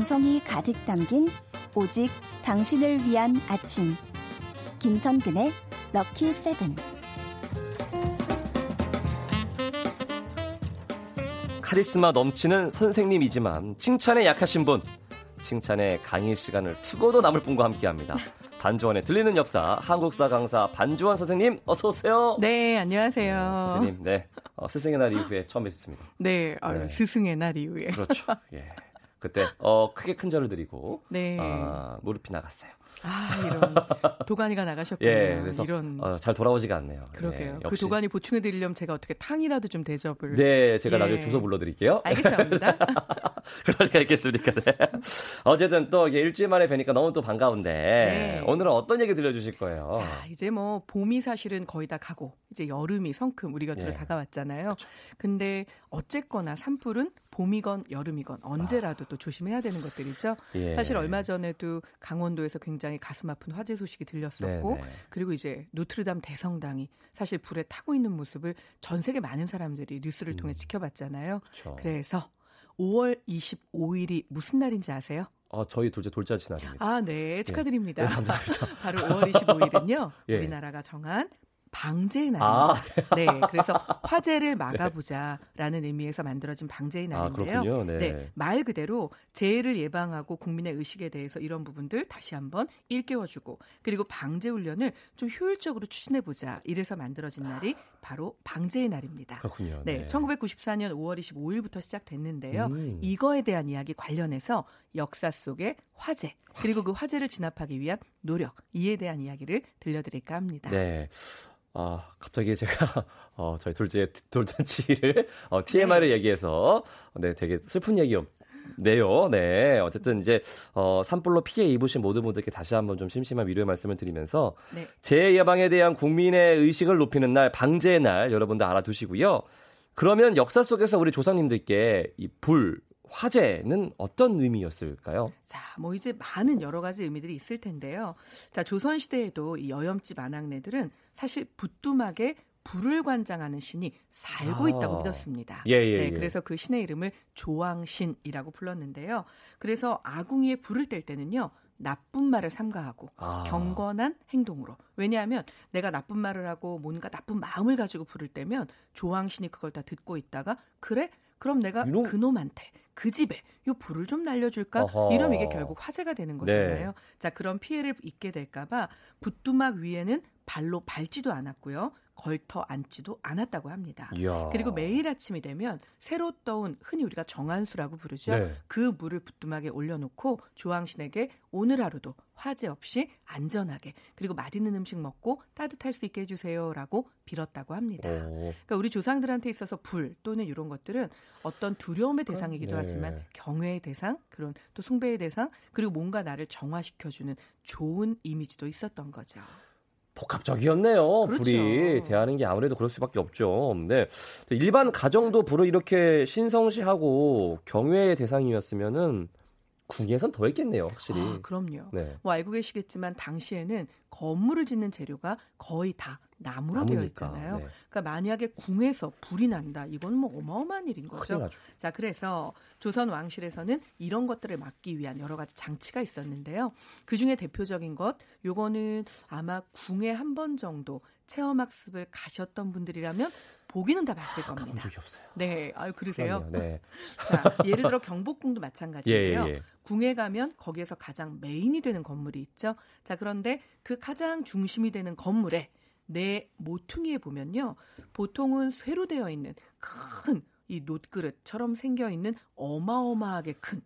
정성이 가득 담긴 오직 당신을 위한 아침. 김선근의 럭키 세븐. 카리스마 넘치는 선생님이지만 칭찬에 약하신 분. 칭찬에 강의 시간을 주고도 남을 분과 함께 합니다. 반주원의 들리는 역사 한국사 강사 반주원 선생님 어서 오세요. 네 안녕하세요. 선생님 네 어, 스승의 날 이후에 처음 뵙습니다. 네, 아, 네. 스승의 날 이후에 그렇죠. 예 그때 어 크게 큰 절을 드리고 네. 어, 무릎이 나갔어요. 아, 이런 도가니가 나가셨군요. 예, 그래서 이런 어, 잘 돌아오지가 않네요. 그러게요. 예, 그 도가니 보충해 드리려면 제가 어떻게 탕이라도 좀 대접을 네, 제가 예. 나중에 주소 불러 드릴게요. 알겠습니다. 그러니까 있겠습니까? 네. 어쨌든 또 이게 일주일 만에 뵈니까 너무 또 반가운데 네. 오늘은 어떤 얘기 들려 주실 거예요? 자, 이제 뭐 봄이 사실은 거의 다 가고 이제 여름이 성큼 우리 곁으로 예. 다가왔잖아요. 근데 어쨌거나 산불은 봄이건 여름이건 언제라도 또 조심해야 되는 것들이죠. 예. 사실 얼마 전에도 강원도에서 굉장히 가슴 아픈 화재 소식이 들렸었고 네네. 그리고 이제 노트르담 대성당이 사실 불에 타고 있는 모습을 전 세계 많은 사람들이 뉴스를 통해 지켜봤잖아요. 음. 그렇죠. 그래서 5월 25일이 무슨 날인지 아세요? 어, 저희 둘째 돌잔치 날입니다. 아, 네. 축하드립니다. 네, 감사합니다. 바로 5월 25일은요. 예. 우리나라가 정한 방제의 아, 날입니다. 네. 그래서 화재를 막아보자라는 의미에서 만들어진 방제의 아, 날인데요. 그렇군요. 네. 말 그대로 재해를 예방하고 국민의 의식에 대해서 이런 부분들 다시 한번 일깨워주고 그리고 방제 훈련을 좀 효율적으로 추진해보자. 이래서 만들어진 날이 바로 방제의 날입니다. 그렇군요. 네, 1994년 5월 25일부터 시작됐는데요. 음. 이거에 대한 이야기 관련해서 역사 속의 화재, 그리고 그 화재를 진압하기 위한 노력, 이에 대한 이야기를 들려드릴까 합니다. 네. 아, 갑자기 제가 어, 저희 둘째 돌잔치를 어, TMI를 얘기해서 네, 되게 슬픈 얘기였네요. 네. 어쨌든 이제 어, 산불로 피해 입으신 모든 분들께 다시 한번 좀 심심한 위로의 말씀을 드리면서 네. 재해 예방에 대한 국민의 의식을 높이는 날, 방제의 날 여러분들 알아두시고요. 그러면 역사 속에서 우리 조상님들께 이 불, 화재는 어떤 의미였을까요? 자, 뭐 이제 많은 여러 가지 의미들이 있을 텐데요. 자, 조선 시대에도 이 여염집 아낙네들은 사실 부뚜막에 불을 관장하는 신이 살고 아. 있다고 믿었습니다. 예, 예, 네, 예. 그래서 그 신의 이름을 조왕신이라고 불렀는데요. 그래서 아궁이에 불을 뗄 때는요. 나쁜 말을 삼가하고 아. 경건한 행동으로. 왜냐하면 내가 나쁜 말을 하고 뭔가 나쁜 마음을 가지고 불을 떼면 조왕신이 그걸 다 듣고 있다가 그래? 그럼 내가 이놈- 그놈한테 그 집에 요 불을 좀 날려줄까? 어허. 이러면 이게 결국 화재가 되는 거잖아요. 네. 자 그런 피해를 입게 될까봐 부뚜막 위에는 발로 밟지도 않았고요. 걸터 앉지도 않았다고 합니다. 이야. 그리고 매일 아침이 되면 새로 떠온 흔히 우리가 정한수라고 부르죠. 네. 그 물을 부뚜막에 올려놓고 조왕신에게 오늘 하루도 화재 없이 안전하게 그리고 맛있는 음식 먹고 따뜻할 수 있게 해주세요라고 빌었다고 합니다. 오. 그러니까 우리 조상들한테 있어서 불 또는 이런 것들은 어떤 두려움의 대상이기도 네. 하지만 경외의 대상, 그런 또 숭배의 대상, 그리고 뭔가 나를 정화시켜주는 좋은 이미지도 있었던 거죠. 복합적이었네요. 그렇죠. 불이 대하는 게 아무래도 그럴 수밖에 없죠. 네. 일반 가정도 불을 이렇게 신성시하고 경외의 대상이었으면은 궁에선 더 했겠네요, 확실히. 아, 그럼요. 네. 뭐 알고 계시겠지만 당시에는 건물을 짓는 재료가 거의 다 나무로 되어 나무니까, 있잖아요. 네. 그러니까 만약에 궁에서 불이 난다, 이건 뭐 어마어마한 일인 거죠. 자, 그래서 조선 왕실에서는 이런 것들을 막기 위한 여러 가지 장치가 있었는데요. 그 중에 대표적인 것, 요거는 아마 궁에 한 번 정도 체험 학습을 가셨던 분들이라면 보기는 다 봤을 가본 겁니다. 적이 없어요. 네, 아유 그러세요. 그럼요, 네. 자, 예를 들어 경복궁도 마찬가지인데요. 예, 예. 궁에 가면 거기에서 가장 메인이 되는 건물이 있죠. 자, 그런데 그 가장 중심이 되는 건물에 내 모퉁이에 보면요. 보통은 쇠로 되어 있는 큰 이 놋그릇처럼 생겨 있는 어마어마하게 큰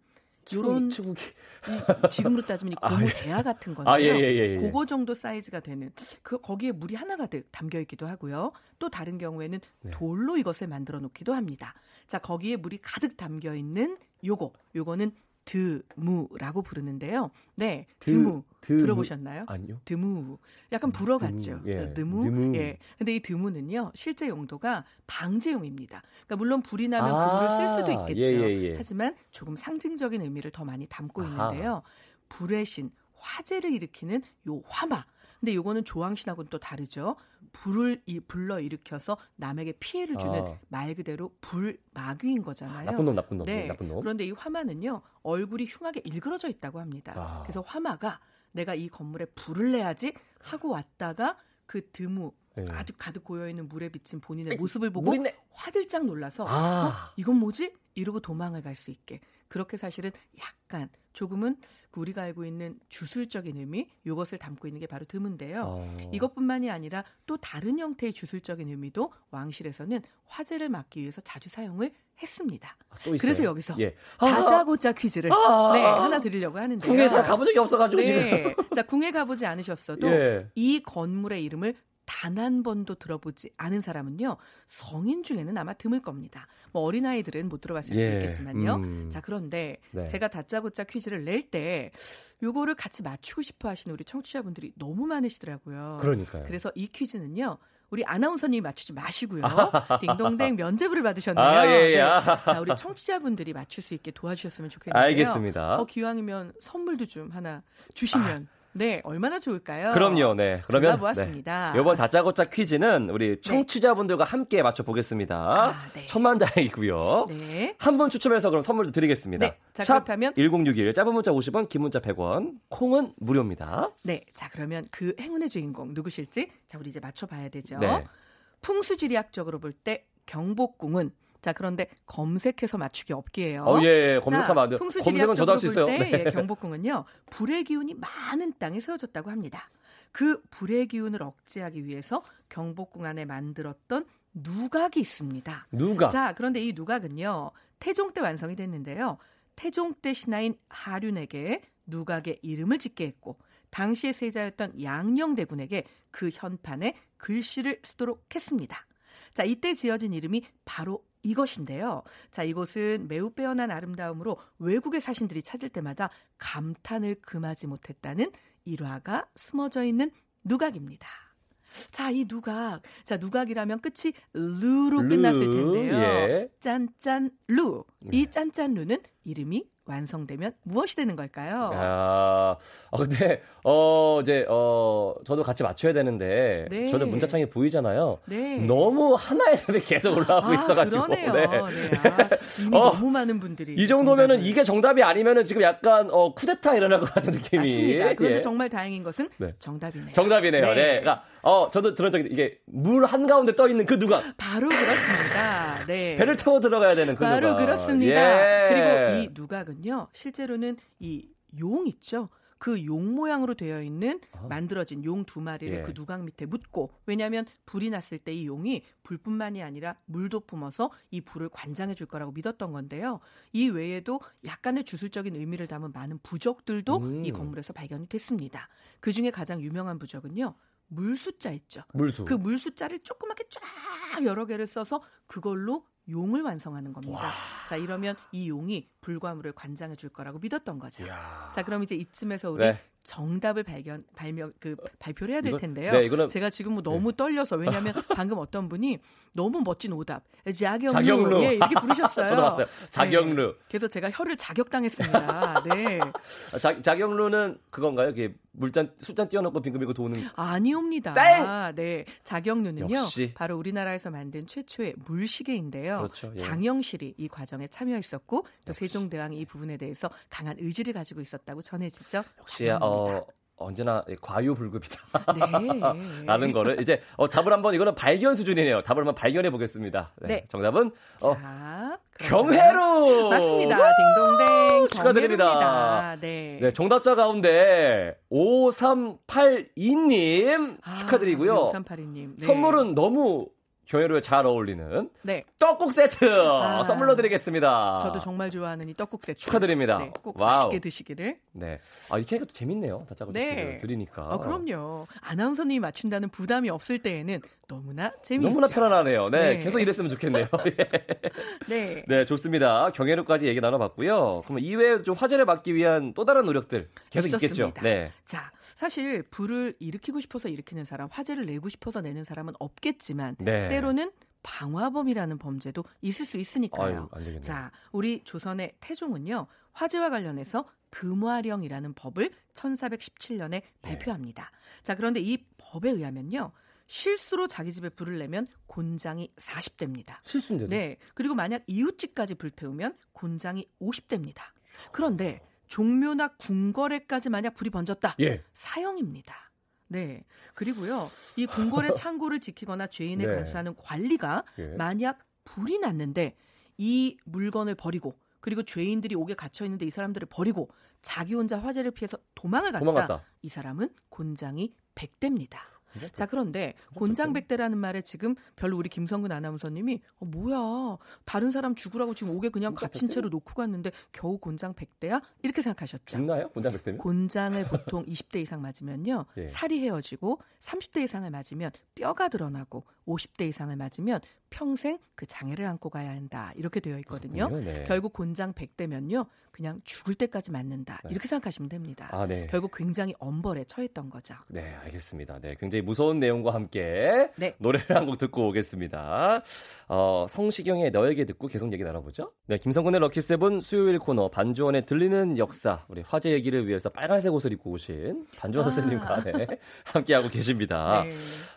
요런 추국이. 이 지금으로 따지면 이 아, 고무 예. 대야 같은 건데요. 아, 예, 예, 예, 예. 그거 정도 사이즈가 되는 그 거기에 물이 하나 가득 담겨 있기도 하고요. 또 다른 경우에는 네. 돌로 이것을 만들어 놓기도 합니다. 자, 거기에 물이 가득 담겨 있는 요거. 요거는 드무라고 부르는데요. 네, 드- 드무. 들어보셨나요? 아니요. 드무. 약간 불어 드무, 같죠. 예. 드무. 드무. 예. 근데 이 드무는요, 실제 용도가 방제용입니다. 그러니까 물론 불이 나면 아, 그 물을 쓸 수도 있겠죠. 예, 예, 예. 하지만 조금 상징적인 의미를 더 많이 담고. 있는데요. 불의 신, 화재를 일으키는 요 화마. 근데 이거는 조왕신하고는 또 다르죠. 불을 이 불러 일으켜서 남에게 피해를 주는 아. 말 그대로 불마귀인 거잖아요. 나쁜 놈, 나쁜 놈, 네. 나쁜 놈. 그런데 이 화마는요 얼굴이 흉하게 일그러져 있다고 합니다. 아. 그래서 화마가 내가 이 건물에 불을 내야지 하고 왔다가 그 드무 네. 가득 가득 고여 있는 물에 비친 본인의 모습을 보고. 화들짝 놀라서 아. 이건 뭐지? 이러고 도망을 갈 수 있게. 그렇게 사실은 약간 조금은 그 우리가 알고 있는 주술적인 의미 이것을 담고 있는 게 바로 드문데요. 어. 이것뿐만이 아니라 또 다른 형태의 주술적인 의미도 왕실에서는 화제를 막기 위해서 자주 사용을 했습니다. 아. 그래서 여기서 예. 다짜고짜 퀴즈를 아. 네, 하나 드리려고 하는데요. 궁에 잘 가본 적이 없어가지고 지금. 네. 자, 궁에 가보지 않으셨어도 예. 이 건물의 이름을 단 한 번도 들어보지 않은 사람은요 성인 중에는 아마 드물 겁니다. 뭐 어린 아이들은 못 들어봤을 수도 예. 있겠지만요. 음. 자 그런데 네. 제가 다짜고짜 퀴즈를 낼 때 요거를 같이 맞추고 싶어 하시는 우리 청취자분들이 너무 많으시더라고요. 그러니까요. 그래서 이 퀴즈는요. 우리 아나운서님이 맞추지 마시고요. 딩동댕 면제부를 받으셨네요. 아, 예, 예. 네. 아. 자, 우리 청취자분들이 맞출 수 있게 도와주셨으면 좋겠는데요. 알겠습니다. 어, 기왕이면 선물도 좀 하나 주시면 네 얼마나 좋을까요? 그럼요, 네. 그러면 골라보았습니다. 네. 이번 다짜고짜 퀴즈는 우리 청취자분들과 함께 맞춰 보겠습니다. 아, 네. 천만다행이고요. 네. 한 분 추첨해서 그럼 선물도 드리겠습니다. 네. 자, 샵 그렇다면- 1061 짧은 문자 50원, 긴 문자 100원, 콩은 무료입니다. 네, 자 그러면 그 행운의 주인공 누구실지 자 우리 이제 맞춰 봐야 되죠. 네. 풍수지리학적으로 볼 때 경복궁은 자 그런데 검색해서 맞추기 없기에요. 어, 예, 예. 검색하면 안 돼요. 검색은 저도 할 수 있어요. 때 네. 예, 경복궁은요 불의 기운이 많은 땅에 세워졌다고 합니다. 그 불의 기운을 억제하기 위해서 경복궁 안에 만들었던 누각이 있습니다. 누가? 자, 그런데 이 누각은요. 태종 때 완성이 됐는데요. 태종 때 신하인 하륜에게 누각의 이름을 짓게 했고 당시의 세자였던 양녕대군에게 그 현판에 글씨를 쓰도록 했습니다. 자, 이때 지어진 이름이 바로 이것인데요. 자, 이곳은 매우 빼어난 아름다움으로 외국의 사신들이 찾을 때마다 감탄을 금하지 못했다는 일화가 숨어져 있는 누각입니다. 자, 이 누각. 자, 누각이라면 끝이 루로 루, 끝났을 텐데요. 예. 짠짠 루. 네. 이 짠짠 루는 이름이 완성되면 무엇이 되는 걸까요? 아, 어, 근데, 어, 이제, 어, 저도 같이 맞춰야 되는데, 네. 저는 문자창이 보이잖아요. 네. 너무 하나의 답이 계속 올라오고 아, 있어가지고. 그러네요. 네. 네. 아, 어, 너무 많은 분들이 이 정도면은 정답을- 이게 정답이 아니면은 지금 약간, 어, 쿠데타 일어날 것 같은 느낌이. 맞습니다. 그런데 예. 정말 다행인 것은 네. 정답이네요. 정답이네요. 네. 네. 그러니까, 어, 저도 들은 적이, 이게 물 한가운데 떠 있는 그 누가, 바로 그렇습니다. 네. 배를 타고 들어가야 되는 그 바로 누가. 그렇습니다. 예. 그리고 이 누각은요, 실제로는 이 용 있죠. 그용 모양으로 되어 있는 만들어진 용 두 마리를 아. 예. 그 누각 밑에 묻고 왜냐하면 불이 났을 때 이 용이 불뿐만이 아니라 물도 뿜어서 이 불을 관장해 줄 거라고 믿었던 건데요. 이 외에도 약간의 주술적인 의미를 담은 많은 부적들도 음. 이 건물에서 발견이 됐습니다. 그 중에 가장 유명한 부적은요. 물 숫자 있죠. 물수. 그 물 숫자를 조그맣게 쫙 여러 개를 써서 그걸로 용을 완성하는 겁니다. 자, 이러면 이 용이 불과물을 관장해 줄 거라고 믿었던 거죠. 이야. 자, 그럼 이제 이쯤에서 우리 네. 정답을 발견 발명 그 발표를 해야 될 텐데요. 네, 이거는- 제가 지금 뭐 너무 떨려서 왜냐하면 방금 어떤 분이 너무 멋진 오답 자경루, 자경루. 예, 이렇게 부르셨어요. 저도 봤어요. 자경루. 네. 그래서 제가 혀를 자격당했습니다. 네. 자, 자경루는 그건가요? 이게 물잔, 숫잔 띄워놓고 빙글빙글 도는. 아니옵니다. 땡! 네. 자경루는요. 역시. 바로 우리나라에서 만든 최초의 물시계인데요. 그렇죠, 예. 장영실이 이 과정에 참여했었고 또 세종 대왕이 이 부분에 대해서 강한 의지를 가지고 있었다고 전해지죠. 역시, 어, 언제나 과유불급이다. 네. 라는 거를 이제 어, 답을 한번 이거는 발견 수준이네요. 답을 한번 발견해 보겠습니다. 네, 네. 정답은 어, 자, 경회로 맞습니다. 딩동댕 축하드립니다. 네. 네, 정답자 가운데 5382님 아, 축하드리고요. 5382님. 네. 선물은 너무 경회루에 잘 어울리는 네. 떡국 세트 아, 선물로 드리겠습니다. 저도 정말 좋아하는 이 떡국 세트. 축하드립니다. 네, 꼭 와우. 맛있게 드시기를. 네. 아, 이렇게 또 재밌네요. 다짜고짜 네. 드리니까. 아, 그럼요. 아나운서님이 맞춘다는 부담이 없을 때에는 너무나 재미있죠. 너무나 편안하네요. 네, 네. 계속 이랬으면 좋겠네요. 예. 네. 네, 좋습니다. 경회루까지 얘기 나눠봤고요. 그러면 이외에 좀 화재를 막기 위한 또 다른 노력들 계속 있겠죠. 있었습니다. 네. 자, 사실 불을 일으키고 싶어서 일으키는 사람, 화재를 내고 싶어서 내는 사람은 없겠지만 네. 때로는 방화범이라는 범죄도 있을 수 있으니까요. 아유, 자, 우리 조선의 태종은요. 화재와 관련해서 금화령이라는 법을 1417년에 발표합니다. 네. 자, 그런데 이 법에 의하면요. 실수로 자기 집에 불을 내면 곤장이 40대입니다. 실수인데도? 네. 그리고 만약 이웃집까지 불태우면 곤장이 50대입니다. 그런데 종묘나 궁궐에까지 만약 불이 번졌다. 예. 사형입니다. 네. 그리고요. 이 궁궐의 창고를 지키거나 죄인을 네. 관수하는 관리가 예. 만약 불이 났는데 이 물건을 버리고 그리고 죄인들이 옥에 갇혀 있는데 이 사람들을 버리고 자기 혼자 화재를 피해서 도망을 갔다. 도망갔다. 이 사람은 곤장이 100대입니다. 자 그런데 곤장백대라는 말에 지금 별로 우리 김성근 아나운서님이 어, 뭐야 다른 사람 죽으라고 지금 옥에 그냥 갇힌 채로 놓고 갔는데 겨우 곤장 백대야 이렇게 생각하셨죠? 죽나요? 곤장 백대면? 곤장을 보통 20대 이상 맞으면요 예. 살이 헤어지고 30대 이상을 맞으면 뼈가 드러나고 50대 이상을 맞으면 평생 그 장애를 안고 가야 한다. 이렇게 되어 있거든요. 네. 결국 곤장 100대면요. 그냥 죽을 때까지 맞는다. 네. 이렇게 생각하시면 됩니다. 아, 네. 결국 굉장히 엄벌에 처했던 거죠. 네, 알겠습니다. 네, 굉장히 무서운 내용과 함께 네. 노래를 한 곡 듣고 오겠습니다. 어, 성시경의 너에게 듣고 계속 얘기 나눠보죠. 네, 김성근의 럭키세븐 수요일 코너 반주원의 들리는 역사 우리 화제 얘기를 위해서 빨간색 옷을 입고 오신 반주원 아. 선생님과 네, 함께하고 계십니다. 네.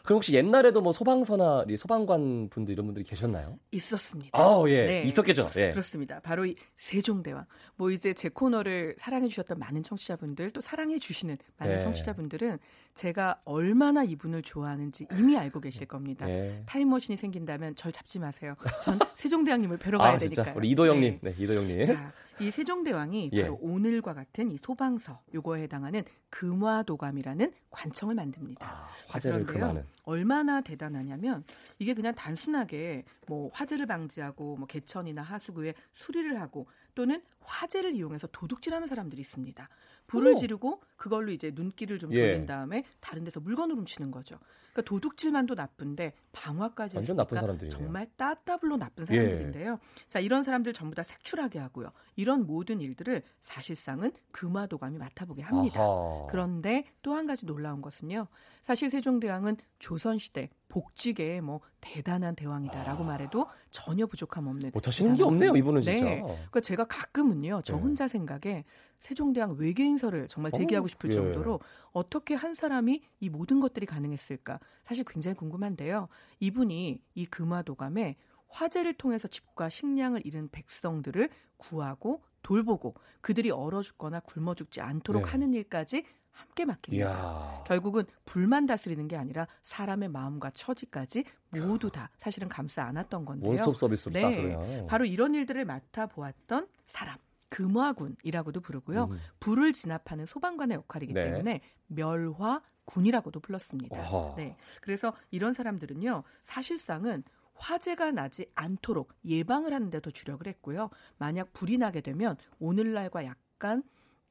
그럼 혹시 옛날에도 뭐 소방 서나 소방관 분들 이런 분들이 계셨나요? 있었습니다. 아, 예. 네. 있었겠죠. 예. 그렇습니다. 바로 이 세종대왕. 뭐 이제 제 코너를 사랑해 주셨던 많은 청취자분들 또 사랑해 주시는 많은 네. 청취자분들은 제가 얼마나 이분을 좋아하는지 이미 알고 계실 겁니다. 네. 타임머신이 생긴다면 절 잡지 마세요. 전 세종대왕님을 뵈러 가야 아, 되니까요. 우리 이도영님. 네, 네 이도영님. 자, 이 세종대왕이 예. 바로 오늘과 같은 이 소방서 요거에 해당하는 금화도감이라는 관청을 만듭니다. 아, 화재를 금하는. 얼마나 대단하냐면 이게 그냥 단순하게 뭐 화재를 방지하고 뭐 개천이나 하수구에 수리를 하고 또는 화재를 이용해서 도둑질하는 사람들이 있습니다. 불을 오. 지르고 그걸로 이제 눈길을 좀 예. 돌린 다음에 다른 데서 물건을 훔치는 거죠. 그러니까 도둑질만도 나쁜데 방화까지 완전 나쁜 사람들이네요. 정말 따따블로 나쁜 사람들인데요. 예. 자 이런 사람들 전부 다 색출하게 하고요. 이런 모든 일들을 사실상은 금화도감이 맡아보게 합니다. 아하. 그런데 또 한 가지 놀라운 것은요. 사실 세종대왕은 조선시대 복직에 뭐 대단한 대왕이다라고 아. 말해도 전혀 부족함 없는. 못하시는 게 없네요, 이분은 진짜. 네. 그러니까 제가 가끔은요, 저 네. 혼자 생각에 세종대왕 외계인설을 정말 제기하고 싶을 어, 예. 정도로 어떻게 한 사람이 이 모든 것들이 가능했을까? 사실 굉장히 궁금한데요. 이분이 이 금화도감에 화재를 통해서 집과 식량을 잃은 백성들을 구하고 돌보고 그들이 얼어 죽거나 굶어 죽지 않도록 네. 하는 일까지 함께 맡깁니다. 이야. 결국은 불만 다스리는 게 아니라 사람의 마음과 처지까지 모두 다 사실은 감싸 안았던 건데요. 원스톱 서비스로 네. 바로 이런 일들을 맡아 보았던 사람. 금화군이라고도 부르고요. 음. 불을 진압하는 소방관의 역할이기 네. 때문에 멸화군이라고도 불렀습니다. 어허. 네. 그래서 이런 사람들은요. 사실상은 화재가 나지 않도록 예방을 하는 데 더 주력을 했고요. 만약 불이 나게 되면 오늘날과 약간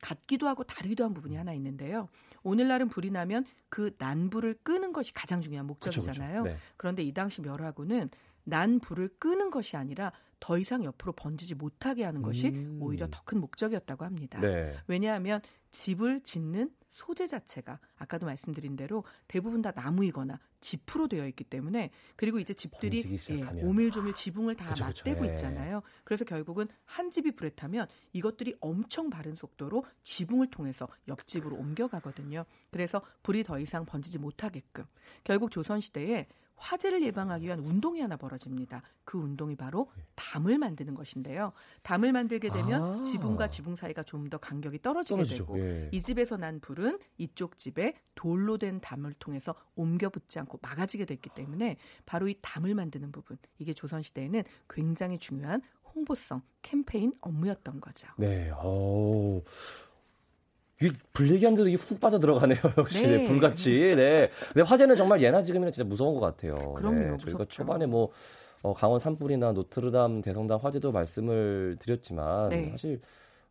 같기도 하고 다르기도 한 부분이 하나 있는데요. 오늘날은 불이 나면 그 난불을 끄는 것이 가장 중요한 목적이잖아요. 그쵸, 그쵸. 네. 그런데 이 당시 멸화군은 난 불을 끄는 것이 아니라 더 이상 옆으로 번지지 못하게 하는 것이 음. 오히려 더 큰 목적이었다고 합니다. 네. 왜냐하면 집을 짓는 소재 자체가 아까도 말씀드린 대로 대부분 다 나무이거나 지프로 되어 있기 때문에 그리고 이제 집들이 예, 오밀조밀 지붕을 다 그쵸, 맞대고 그쵸. 네. 있잖아요. 그래서 결국은 한 집이 불에 타면 이것들이 엄청 바른 속도로 지붕을 통해서 옆집으로 옮겨가거든요. 그래서 불이 더 이상 번지지 못하게끔 결국 조선 시대에 화재를 예방하기 위한 운동이 하나 벌어집니다. 그 운동이 바로 네. 담을 만드는 것인데요. 담을 만들게 되면 아~ 지붕과 지붕 사이가 좀 더 간격이 떨어지게 떨어지죠. 되고 예. 이 집에서 난 불은 이쪽 집에 돌로 된 담을 통해서 옮겨 붙지 않고 막아지게 됐기 때문에 바로 이 담을 만드는 부분 이게 조선 시대에는 굉장히 중요한 홍보성 캠페인 업무였던 거죠. 네. 오. 이불 얘기하는데도 이게 훅 빠져 들어가네요. 역시 네. 네, 불같이. 네. 근데 화재는 정말 예나 지금이나 진짜 무서운 것 같아요. 그럼요. 네. 저희가 초반에 뭐 어, 강원 산불이나 노트르담 대성당 화재도 말씀을 드렸지만 네. 사실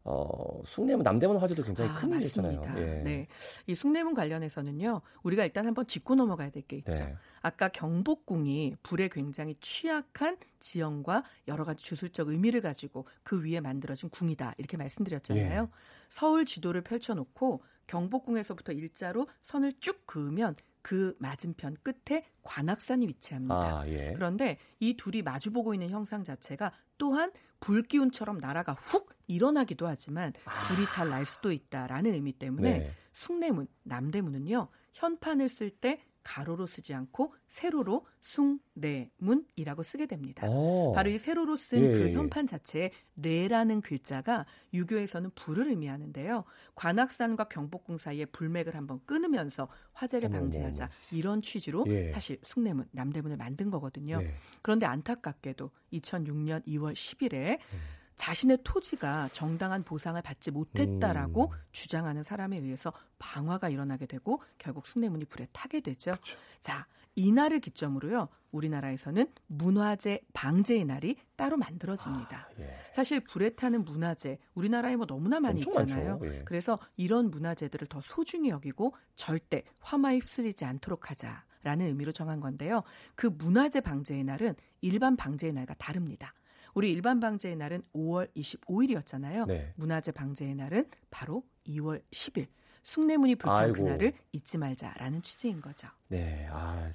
어, 숭례문 남대문 화재도 굉장히 아, 큰 일이잖아요. 예. 네. 이 숭례문 관련해서는요. 우리가 일단 한번 짚고 넘어가야 될 게 있죠. 네. 아까 경복궁이 불에 굉장히 취약한 지형과 여러 가지 주술적 의미를 가지고 그 위에 만들어진 궁이다. 이렇게 말씀드렸잖아요. 예. 서울 지도를 펼쳐 놓고 경복궁에서부터 일자로 선을 쭉 그으면 그 맞은편 끝에 관악산이 위치합니다. 아, 예. 그런데 이 둘이 마주보고 있는 형상 자체가 또한 불기운처럼 나라가 훅 일어나기도 하지만 아. 불이 잘 날 수도 있다라는 의미 때문에 네. 숭례문, 남대문은요. 현판을 쓸 때 가로로 쓰지 않고 세로로 숭례문이라고 쓰게 됩니다. 어. 바로 이 세로로 쓴 예, 그 예. 현판 자체에 레라는 글자가 유교에서는 불을 의미하는데요. 관악산과 경복궁 사이에 불맥을 한번 끊으면서 화재를 방지하자 이런 취지로 예. 사실 숭례문, 남대문을 만든 거거든요. 네. 그런데 안타깝게도 2006년 2월 10일에 음. 자신의 토지가 정당한 보상을 받지 못했다라고 음. 주장하는 사람에 의해서 방화가 일어나게 되고 결국 숭례문이 불에 타게 되죠. 그렇죠. 자, 이날을 기점으로요. 우리나라에서는 문화재 방제의 날이 따로 만들어집니다. 아, 예. 사실 불에 타는 문화재 우리나라에 뭐 너무나 많이 있잖아요. 예. 그래서 이런 문화재들을 더 소중히 여기고 절대 화마에 휩쓸리지 않도록 하자 라는 의미로 정한 건데요. 그 문화재 방제의 날은 일반 방제의 날과 다릅니다. 우리 일반 방제의 날은 5월 25일이었잖아요. 네. 문화재 방제의 날은 바로 2월 10일. 숭례문이 불탄. 그날을 잊지 말자라는 취지인 거죠. 네. 아,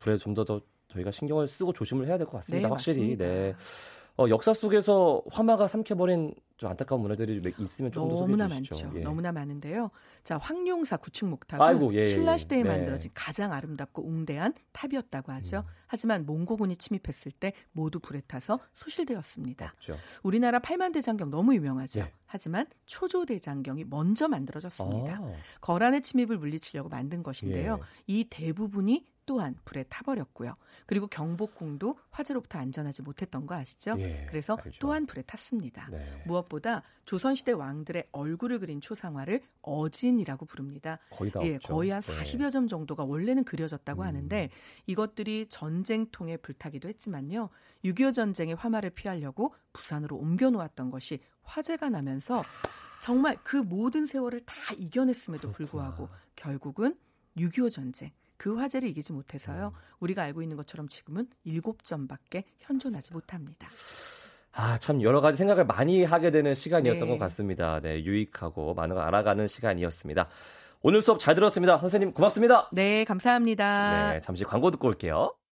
불에 좀 더 더 저희가 신경을 쓰고 조심을 해야 될 것 같습니다. 네, 확실히. 맞습니다. 네. 어, 역사 속에서 화마가 삼켜버린 좀 안타까운 문화들이 있으면 조금 더 너무나. 많죠. 예. 너무나 많은데요. 자, 황룡사 구층 목탑은 아이고, 예, 예, 신라 예. 시대에 네. 만들어진 가장 아름답고 웅대한 탑이었다고 하죠. 음. 하지만 몽고군이 침입했을 때 모두 불에 타서 소실되었습니다. 없죠. 우리나라 팔만 대장경 너무 유명하죠. 네. 하지만 초조 대장경이 먼저 만들어졌습니다. 아, 거란의 침입을 물리치려고 만든 것인데요. 예. 이 대부분이 또한 불에 타버렸고요. 그리고 경복궁도 화재로부터 안전하지 못했던 거 아시죠? 예, 그래서 알죠. 또한 불에 탔습니다. 네. 무엇보다 조선시대 왕들의 얼굴을 그린 초상화를 어진이라고 부릅니다. 거의 다 예, 없죠. 거의 한 네. 40여 점 정도가 원래는 그려졌다고 음. 하는데 이것들이 전쟁통에 불타기도 했지만요. 6.25 전쟁의 화마를 피하려고 부산으로 옮겨 놓았던 것이 화재가 나면서 정말 그 모든 세월을 다 이겨냈음에도 그렇구나. 불구하고 결국은 6.25 전쟁 그 화재를 이기지 못해서요. 음. 우리가 알고 있는 것처럼 지금은 7점밖에 현존하지 못합니다. 아, 참 여러 가지 생각을 많이 하게 되는 시간이었던 네. 것 같습니다. 네, 유익하고 많은 걸 알아가는 시간이었습니다. 오늘 수업 잘 들었습니다. 선생님 고맙습니다. 네, 감사합니다. 네, 잠시 광고 듣고 올게요.